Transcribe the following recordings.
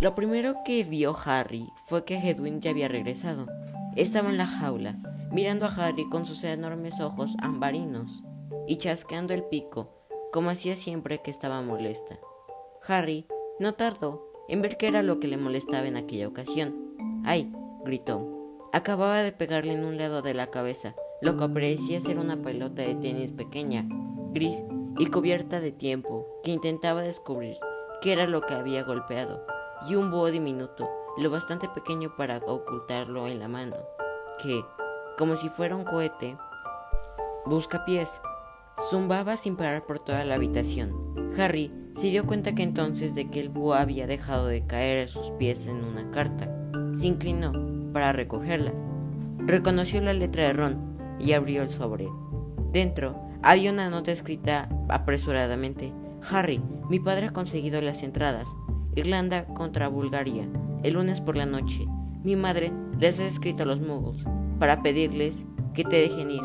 Lo primero que vio Harry fue que Hedwig ya había regresado. Estaba en la jaula, mirando a Harry con sus enormes ojos ambarinos y chasqueando el pico, como hacía siempre que estaba molesta. Harry no tardó en ver qué era lo que le molestaba en aquella ocasión. ¡Ay! gritó. Acababa de pegarle en un lado de la cabeza, lo que parecía ser una pelota de tenis pequeña, gris y cubierta de tiempo, que intentaba descubrir qué era lo que había golpeado y un búho diminuto, lo bastante pequeño para ocultarlo en la mano, que, como si fuera un cohete, busca pies, zumbaba sin parar por toda la habitación. Harry se dio cuenta que entonces de que el búho había dejado de caer a sus pies en una carta. Se inclinó para recogerla. Reconoció la letra de Ron y abrió el sobre. Dentro había una nota escrita apresuradamente. Harry, mi padre ha conseguido las entradas. Irlanda contra Bulgaria, el lunes por la noche. Mi madre les ha escrito a los muggles para pedirles que te dejen ir.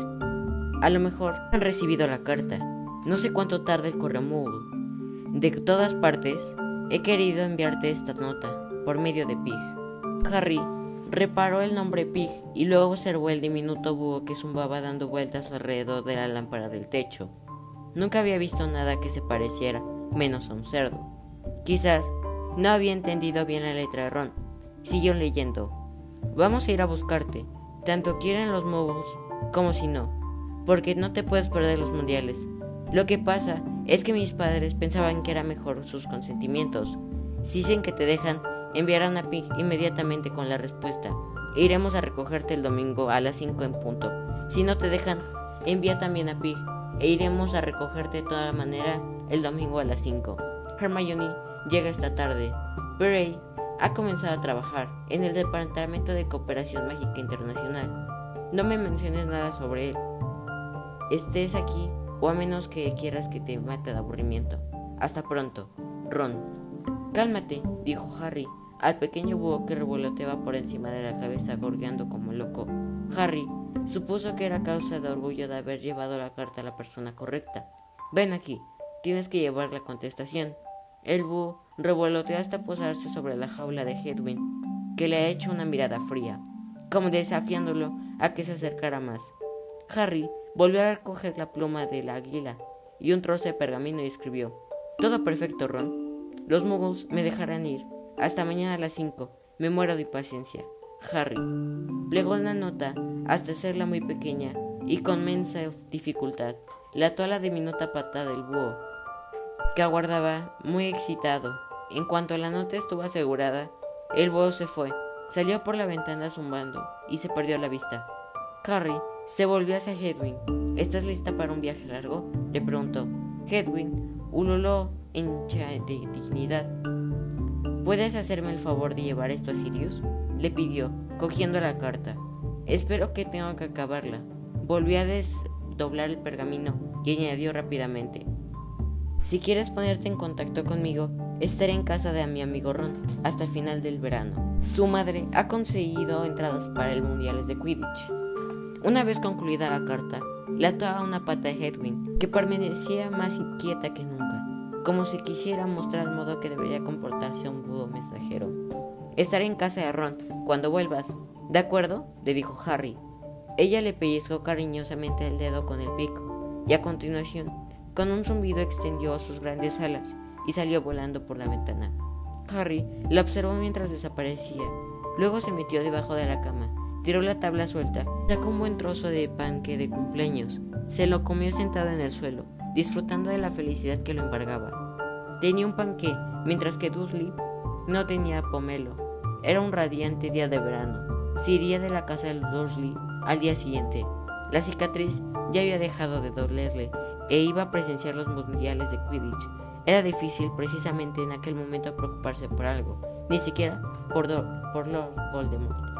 A lo mejor han recibido la carta. No sé cuánto tarda el correo muggle. De todas partes, he querido enviarte esta nota por medio de Pig. Harry reparó el nombre Pig y luego observó el diminuto búho que zumbaba dando vueltas alrededor de la lámpara del techo. Nunca había visto nada que se pareciera, menos a un cerdo. Quizás no había entendido bien la letra de Ron. Siguió leyendo. Vamos a ir a buscarte. Tanto quieren los muggles como si no. Porque no te puedes perder los mundiales. Lo que pasa es que mis padres pensaban que era mejor sus consentimientos. Si dicen que te dejan, enviarán a Pig inmediatamente con la respuesta. Iremos a recogerte el domingo a las 5 en punto. Si no te dejan, envía también a Pig e iremos a recogerte de toda manera el domingo a las 5. Hermione llega esta tarde. Bray ha comenzado a trabajar en el Departamento de Cooperación Mágica Internacional. No me menciones nada sobre él. Estés aquí o a menos que quieras que te mate de aburrimiento. Hasta pronto, Ron. Cálmate, dijo Harry al pequeño búho que revoloteaba por encima de la cabeza gorgueando como loco. Harry supuso que era causa de orgullo de haber llevado la carta a la persona correcta. Ven aquí, tienes que llevar la contestación. El búho revoloteó hasta posarse sobre la jaula de Hedwig, que le ha hecho una mirada fría, como desafiándolo a que se acercara más. Harry volvió a recoger la pluma de la águila y un trozo de pergamino y escribió: Todo perfecto, Ron. Los muggles me dejarán ir. Hasta mañana a las cinco. Me muero de impaciencia. Harry. Plegó la nota hasta hacerla muy pequeña y con mensa dificultad la ató a la diminuta pata del búho que aguardaba muy excitado. En cuanto la nota estuvo asegurada, el búho se fue, salió por la ventana zumbando y se perdió la vista. Harry se volvió hacia Hedwig. ¿Estás lista para un viaje largo? le preguntó. Hedwig ululó hincha de dignidad. ¿Puedes hacerme el favor de llevar esto a Sirius? le pidió, cogiendo la carta. Espero que tenga que acabarla. Volvió a desdoblar el pergamino y añadió rápidamente. Si quieres ponerte en contacto conmigo, estaré en casa de mi amigo Ron hasta el final del verano. Su madre ha conseguido entradas para el Mundiales de Quidditch. Una vez concluida la carta, le ató a una pata de Hedwig, que permanecía más inquieta que nunca, como si quisiera mostrar el modo que debería comportarse un budo mensajero. Estaré en casa de Ron cuando vuelvas. ¿De acuerdo? le dijo Harry. Ella le pellizcó cariñosamente el dedo con el pico, y a continuación con un zumbido extendió sus grandes alas y salió volando por la ventana. Harry la observó mientras desaparecía. Luego se metió debajo de la cama, tiró la tabla suelta, sacó un buen trozo de panque de cumpleaños, se lo comió sentado en el suelo, disfrutando de la felicidad que lo embargaba. Tenía un panque, mientras que Dudley no tenía pomelo. Era un radiante día de verano. Se iría de la casa de Dursley al día siguiente. La cicatriz ya había dejado de dolerle e iba a presenciar los mundiales de Quidditch. Era difícil precisamente en aquel momento preocuparse por algo, ni siquiera por, por Lord Voldemort.